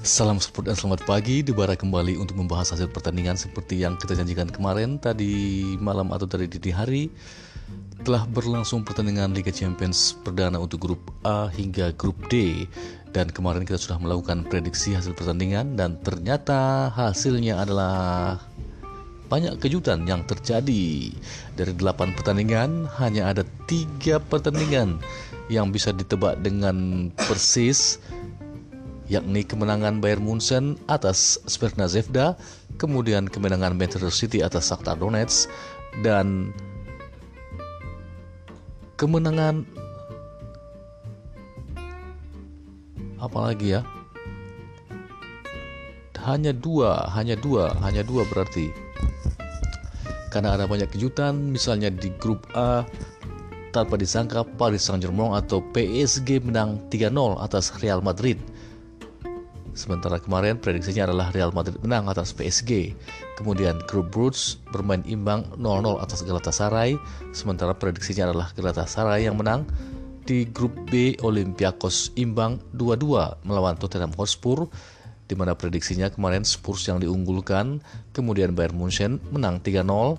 Salam sport dan selamat pagi. Dibara kembali untuk membahas hasil pertandingan seperti yang kita janjikan kemarin tadi malam atau tadi dini hari. Telah berlangsung pertandingan Liga Champions perdana untuk grup A hingga grup D. Dan kemarin kita sudah melakukan prediksi hasil pertandingan dan ternyata hasilnya adalah banyak kejutan yang terjadi. Dari 8 pertandingan hanya ada tiga pertandingan yang bisa ditebak dengan persis yakni kemenangan Bayern Munchen atas Sparta Zvezda, kemudian kemenangan Manchester City atas Shakhtar Donetsk dan kemenangan apa lagi ya? Hanya dua, hanya dua, hanya dua berarti. Karena ada banyak kejutan, misalnya di grup A tanpa disangka Paris Saint-Germain atau PSG menang 3-0 atas Real Madrid. Sementara kemarin prediksinya adalah Real Madrid menang atas PSG. Kemudian grup Bruges bermain imbang 0-0 atas Galatasaray. Sementara prediksinya adalah Galatasaray yang menang. Di grup B Olympiakos imbang 2-2 melawan Tottenham Hotspur di mana prediksinya kemarin Spurs yang diunggulkan, kemudian Bayern Munchen menang 3-0.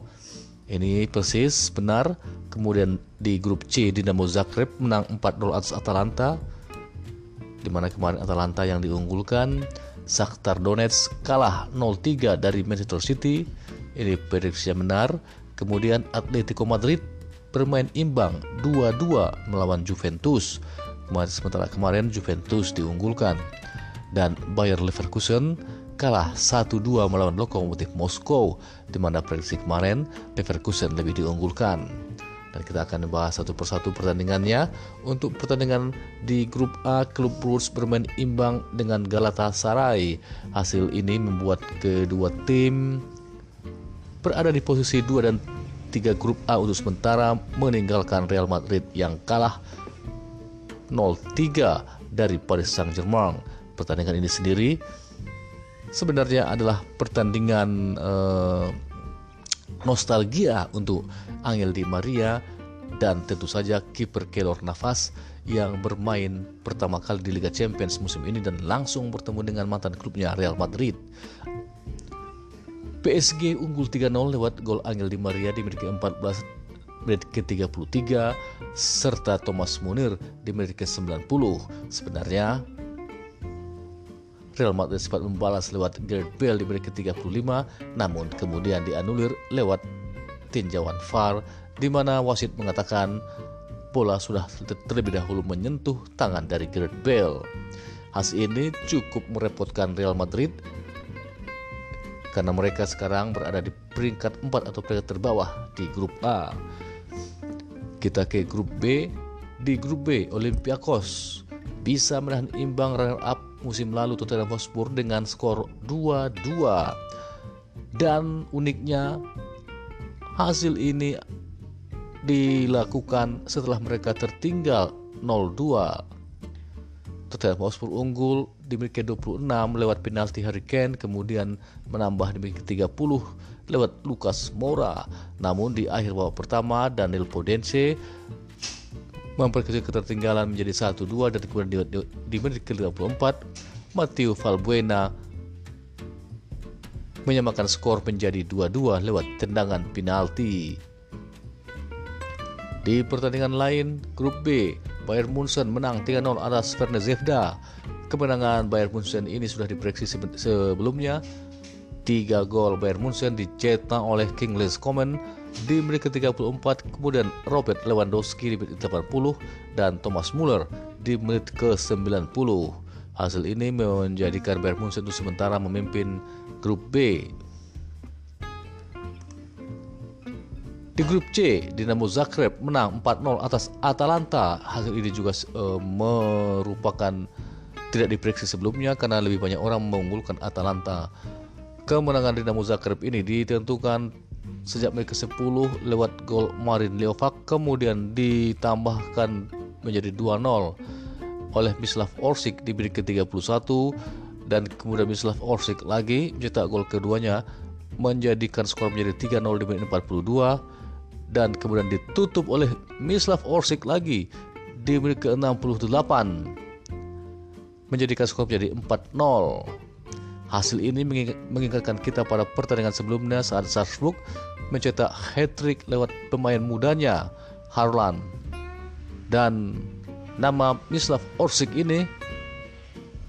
Ini persis benar. Kemudian di grup C Dinamo Zagreb menang 4-0 atas Atalanta di mana kemarin Atalanta yang diunggulkan Shakhtar Donetsk kalah 0-3 dari Manchester City. Ini prediksi yang benar. Kemudian Atletico Madrid bermain imbang 2-2 melawan Juventus. Kemarin sementara kemarin Juventus diunggulkan. Dan Bayer Leverkusen kalah 1-2 melawan Lokomotif Moskow di mana prediksi kemarin Leverkusen lebih diunggulkan dan kita akan membahas satu persatu pertandingannya. Untuk pertandingan di grup A, klub Bruges bermain imbang dengan Galatasaray. Hasil ini membuat kedua tim berada di posisi 2 dan 3 grup A untuk sementara meninggalkan Real Madrid yang kalah 0-3 dari Paris Saint-Germain. Pertandingan ini sendiri sebenarnya adalah pertandingan eh, nostalgia untuk Angel Di Maria dan tentu saja kiper Kelor Navas yang bermain pertama kali di Liga Champions musim ini dan langsung bertemu dengan mantan klubnya Real Madrid. PSG unggul 3-0 lewat gol Angel Di Maria di menit ke-14 menit ke-33 serta Thomas Munir di menit ke-90. Sebenarnya Real Madrid sempat membalas lewat Gareth Bale di menit ke-35 namun kemudian dianulir lewat tinjauan VAR di mana wasit mengatakan bola sudah terlebih dahulu menyentuh tangan dari Gareth Bale. Hasil ini cukup merepotkan Real Madrid karena mereka sekarang berada di peringkat 4 atau peringkat terbawah di grup A. Kita ke grup B. Di grup B, Olympiakos bisa menahan imbang runner up musim lalu Tottenham Hotspur dengan skor 2-2. Dan uniknya hasil ini dilakukan setelah mereka tertinggal 0-2. Tottenham Hotspur unggul di menit ke-26 lewat penalti Harry Kane, kemudian menambah di menit ke-30 lewat Lucas Moura. Namun di akhir babak pertama Daniel Podense memperkecil ketertinggalan menjadi 1-2 dan kemudian di, di, di menit ke-54 Matteo Valbuena menyamakan skor menjadi 2-2 lewat tendangan penalti. Di pertandingan lain, grup B, Bayern Munchen menang 3-0 atas Verne Zevda. Kemenangan Bayern Munchen ini sudah diprediksi sebelumnya. Tiga gol Bayern Munchen dicetak oleh Kingsley Coman di menit ke-34, kemudian Robert Lewandowski di menit ke-80 dan Thomas Muller di menit ke-90. Hasil ini menjadikan Bayern Munchen untuk sementara memimpin grup B Di grup C, Dinamo Zagreb menang 4-0 atas Atalanta. Hasil ini juga uh, merupakan tidak diprediksi sebelumnya karena lebih banyak orang mengunggulkan Atalanta. Kemenangan Dinamo Zagreb ini ditentukan sejak menit ke-10 lewat gol Marin Leovac kemudian ditambahkan menjadi 2-0 oleh Mislav Orsic di menit ke-31 dan kemudian Mislav Orsic lagi mencetak gol keduanya menjadikan skor menjadi 3-0 di menit 42 dan kemudian ditutup oleh Mislav Orsic lagi di menit ke-68. menjadikan skor menjadi 4-0. Hasil ini mengingatkan kita pada pertandingan sebelumnya saat Salzburg mencetak hat-trick lewat pemain mudanya Harlan dan nama Mislav Orsic ini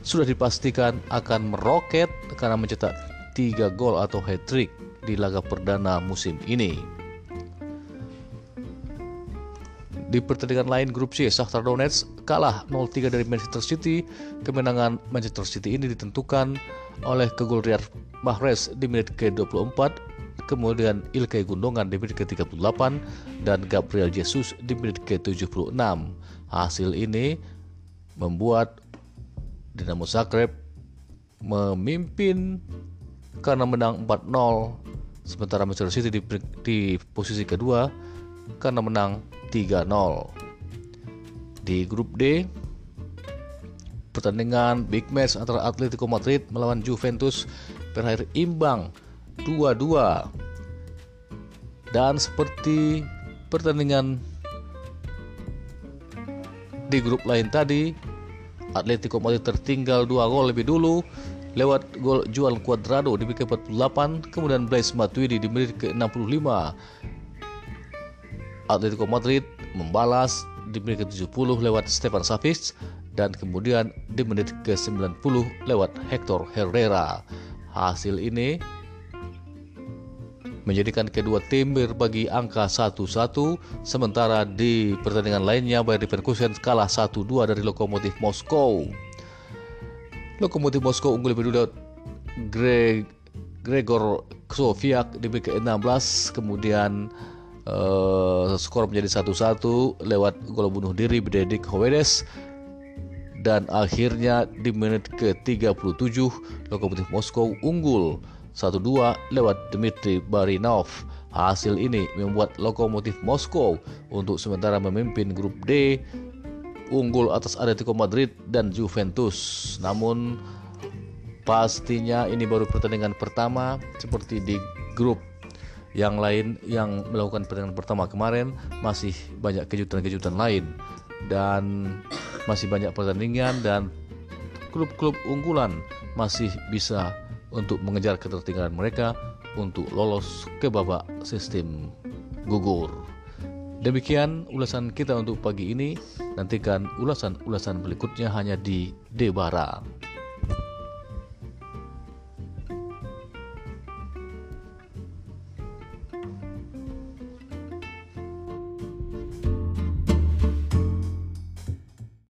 sudah dipastikan akan meroket karena mencetak 3 gol atau hat-trick di laga perdana musim ini. Di pertandingan lain grup C, Shakhtar Donetsk kalah 0-3 dari Manchester City. Kemenangan Manchester City ini ditentukan oleh kegol Riyad Mahrez di menit ke-24, kemudian Ilkay Gundogan di menit ke-38 dan Gabriel Jesus di menit ke-76. Hasil ini membuat Dinamo Zagreb memimpin karena menang 4-0 sementara Manchester City di, di posisi kedua karena menang 3-0. Di grup D, pertandingan big match antara Atletico Madrid melawan Juventus berakhir imbang 2-2. Dan seperti pertandingan di grup lain tadi, Atletico Madrid tertinggal 2 gol lebih dulu lewat gol Juan Cuadrado di menit ke-48, kemudian Blaise Matuidi di menit ke-65 Atletico Madrid membalas di menit ke-70 lewat Stefan Savic dan kemudian di menit ke-90 lewat Hector Herrera. Hasil ini menjadikan kedua tim berbagi angka 1-1 sementara di pertandingan lainnya Bayer Leverkusen kalah 1-2 dari Lokomotif Moskow. Lokomotif Moskow unggul lebih dulu Greg Gregor Sofiak di menit ke-16 kemudian uh, skor menjadi satu-satu lewat gol bunuh diri Bededik Howedes dan akhirnya di menit ke-37 Lokomotif Moskow unggul 1-2 lewat Dmitry Barinov. Hasil ini membuat Lokomotif Moskow untuk sementara memimpin grup D unggul atas Atletico Madrid dan Juventus. Namun pastinya ini baru pertandingan pertama seperti di grup yang lain yang melakukan pertandingan pertama kemarin masih banyak kejutan-kejutan lain dan masih banyak pertandingan dan klub-klub unggulan masih bisa untuk mengejar ketertinggalan mereka untuk lolos ke babak sistem gugur. Demikian ulasan kita untuk pagi ini. Nantikan ulasan-ulasan berikutnya hanya di Debara.